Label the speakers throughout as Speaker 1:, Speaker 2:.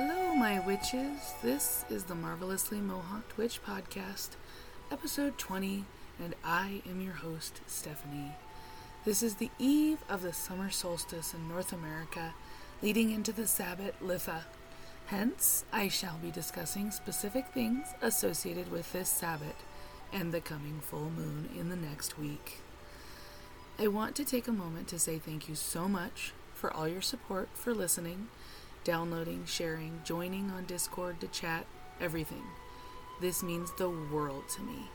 Speaker 1: Hello, my witches. This is the Marvelously Mohawked Witch Podcast, episode 20, and I am your host, Stephanie. This is the eve of the summer solstice in North America, leading into the Sabbat Litha. Hence, I shall be discussing specific things associated with this Sabbat and the coming full moon in the next week. I want to take a moment to say thank you so much for all your support for listening, downloading, sharing, joining on Discord to chat, everything. This means the world to me.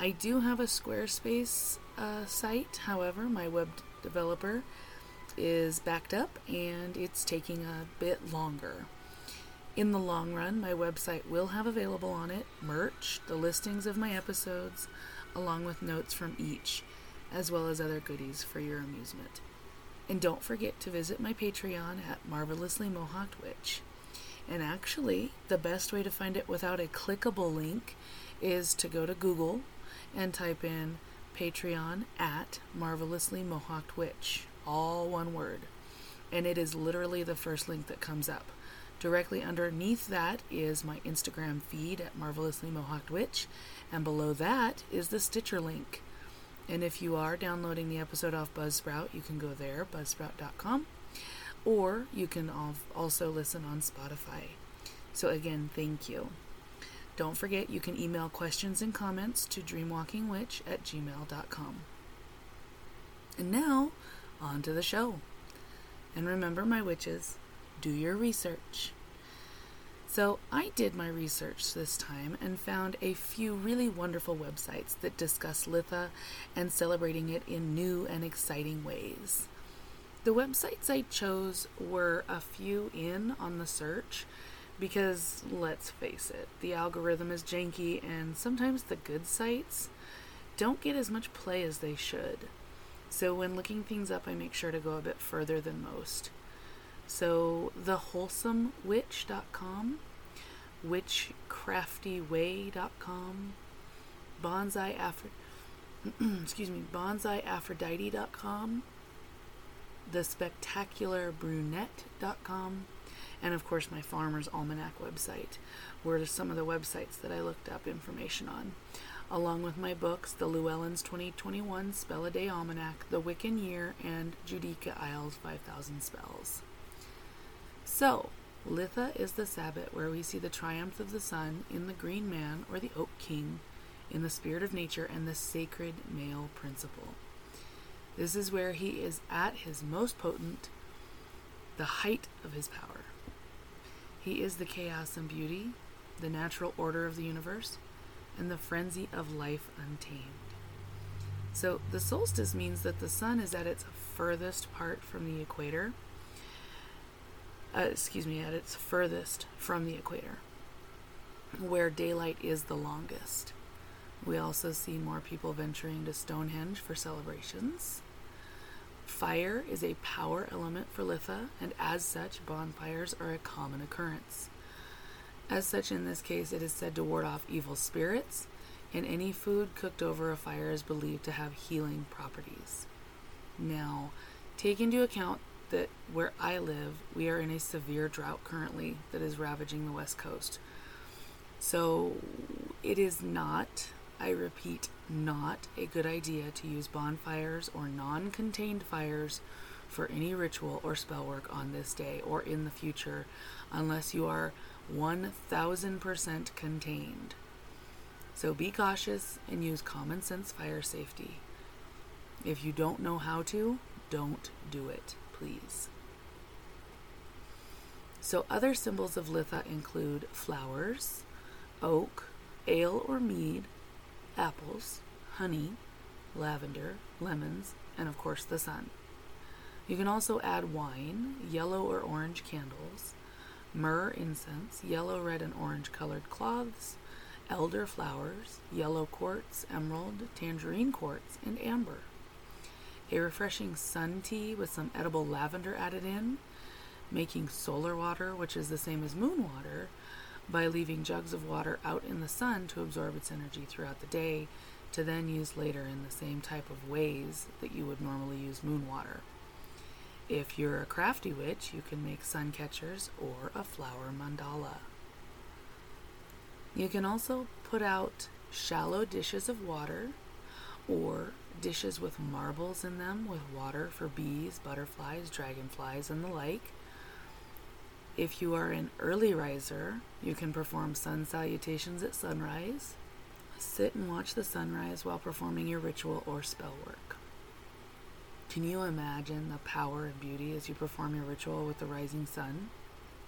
Speaker 1: I do have a Squarespace uh, site, however, my web developer is backed up and it's taking a bit longer. In the long run, my website will have available on it merch, the listings of my episodes, along with notes from each, as well as other goodies for your amusement. And don't forget to visit my Patreon at Marvelously Mohawked Witch. And actually, the best way to find it without a clickable link is to go to Google and type in Patreon at Marvelously Mohawked Witch, all one word. And it is literally the first link that comes up. Directly underneath that is my Instagram feed at Marvelously Mohawked Witch, and below that is the Stitcher link. And if you are downloading the episode off Buzzsprout, you can go there, buzzsprout.com, or you can also listen on Spotify. So, again, thank you. Don't forget, you can email questions and comments to dreamwalkingwitch at gmail.com. And now, on to the show. And remember, my witches, do your research. So, I did my research this time and found a few really wonderful websites that discuss Litha and celebrating it in new and exciting ways. The websites I chose were a few in on the search because, let's face it, the algorithm is janky and sometimes the good sites don't get as much play as they should. So, when looking things up, I make sure to go a bit further than most. So, thewholesomewitch.com, witchcraftyway.com, bonsai Afro- excuse me, bonsaiaphrodite.com, thespectacularbrunette.com, and of course my Farmer's Almanac website were some of the websites that I looked up information on along with my books, The Llewellyn's 2021 Spell a Day Almanac, The Wiccan Year, and Judika Illes 5000 Spells. So, Litha is the Sabbat where we see the triumph of the sun in the green man or the oak king, in the spirit of nature and the sacred male principle. This is where he is at his most potent, the height of his power. He is the chaos and beauty, the natural order of the universe, and the frenzy of life untamed. So, the solstice means that the sun is at its furthest part from the equator. Uh, excuse me, at its furthest from the equator, where daylight is the longest. We also see more people venturing to Stonehenge for celebrations. Fire is a power element for Litha, and as such, bonfires are a common occurrence. As such, in this case, it is said to ward off evil spirits, and any food cooked over a fire is believed to have healing properties. Now, take into account that where I live, we are in a severe drought currently that is ravaging the west coast. So, it is not, I repeat, not a good idea to use bonfires or non contained fires for any ritual or spell work on this day or in the future unless you are 1000% contained. So be cautious and use common sense fire safety. If you don't know how to, don't do it, please. So, other symbols of Litha include flowers, oak, ale or mead, apples, honey, lavender, lemons, and of course the sun. You can also add wine, yellow or orange candles, myrrh incense, yellow, red, and orange colored cloths, elder flowers, yellow quartz, emerald, tangerine quartz, and amber. A refreshing sun tea with some edible lavender added in, making solar water, which is the same as moon water, by leaving jugs of water out in the sun to absorb its energy throughout the day to then use later in the same type of ways that you would normally use moon water. If you're a crafty witch, you can make sun catchers or a flower mandala. You can also put out shallow dishes of water or dishes with marbles in them with water for bees, butterflies, dragonflies, and the like. If you are an early riser, you can perform sun salutations at sunrise. Sit and watch the sunrise while performing your ritual or spell work. Can you imagine the power and beauty as you perform your ritual with the rising sun?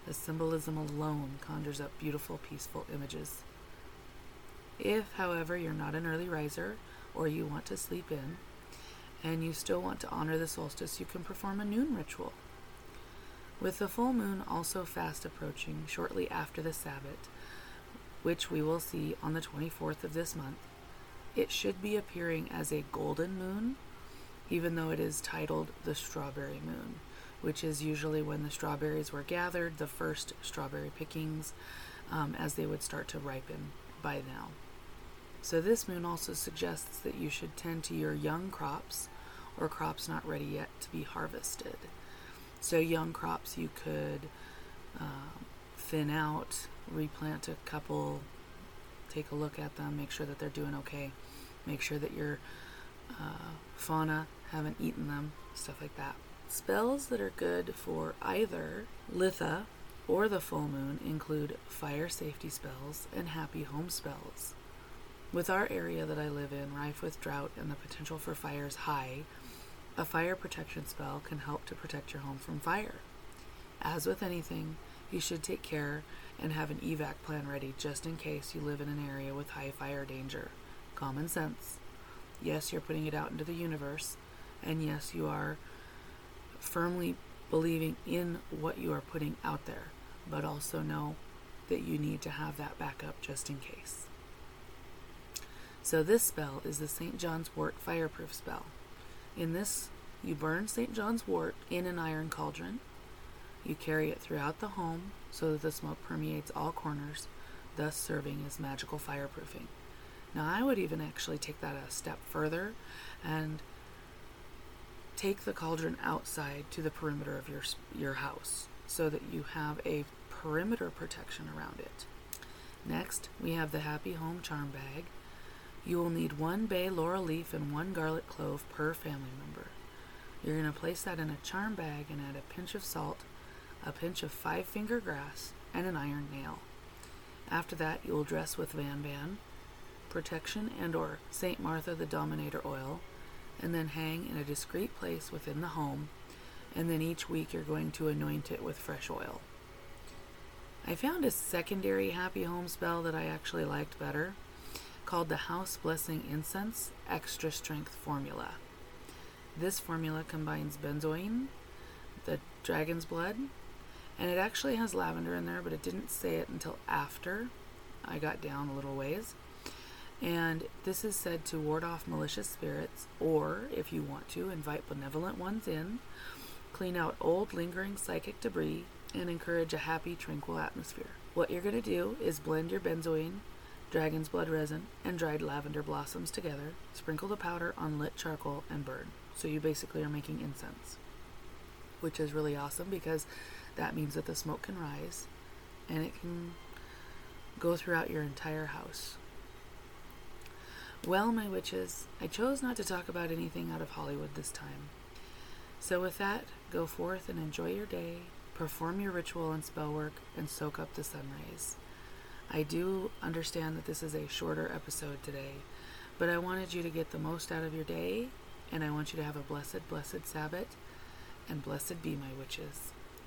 Speaker 1: The symbolism alone conjures up beautiful, peaceful images. If, however, you're not an early riser or you want to sleep in and you still want to honor the solstice, you can perform a noon ritual. With the full moon also fast approaching shortly after the Sabbath, which we will see on the 24th of this month, it should be appearing as a golden moon, even though it is titled the strawberry moon, which is usually when the strawberries were gathered, the first strawberry pickings, um, as they would start to ripen by now. So, this moon also suggests that you should tend to your young crops or crops not ready yet to be harvested. So, young crops you could uh, thin out, replant a couple, take a look at them, make sure that they're doing okay, make sure that your uh, fauna haven't eaten them, stuff like that. Spells that are good for either Litha or the full moon include fire safety spells and happy home spells. With our area that I live in, rife with drought and the potential for fires high, a fire protection spell can help to protect your home from fire. As with anything, you should take care and have an evac plan ready just in case you live in an area with high fire danger. Common sense. Yes, you're putting it out into the universe, and yes, you are firmly believing in what you are putting out there, but also know that you need to have that backup just in case. So this spell is the St. John's wort fireproof spell. In this, you burn St. John's wort in an iron cauldron. You carry it throughout the home so that the smoke permeates all corners, thus serving as magical fireproofing. Now, I would even actually take that a step further and take the cauldron outside to the perimeter of your your house so that you have a perimeter protection around it. Next, we have the Happy Home Charm Bag, you will need one bay laurel leaf and one garlic clove per family member. You're going to place that in a charm bag and add a pinch of salt, a pinch of five finger grass, and an iron nail. After that, you will dress with Van Van, protection and or St. Martha the Dominator oil, and then hang in a discreet place within the home, and then each week you're going to anoint it with fresh oil. I found a secondary happy home spell that I actually liked better called the House Blessing Incense Extra Strength Formula. This formula combines benzoin, the dragon's blood, and it actually has lavender in there, but it didn't say it until after I got down a little ways. And this is said to ward off malicious spirits, or if you want to, invite benevolent ones in, clean out old lingering psychic debris, and encourage a happy, tranquil atmosphere. What you're going to do is blend your benzoin dragon's blood resin, and dried lavender blossoms together. Sprinkle the powder on lit charcoal and burn. So you basically are making incense, which is really awesome because that means that the smoke can rise and it can go throughout your entire house. Well, my witches, I chose not to talk about anything out of Hollywood this time. So, with that, go forth and enjoy your day, perform your ritual and spell work, and soak up the sun rays. I do understand that this is a shorter episode today, but I wanted you to get the most out of your day, and I want you to have a blessed, blessed Sabbath, and blessed be my witches.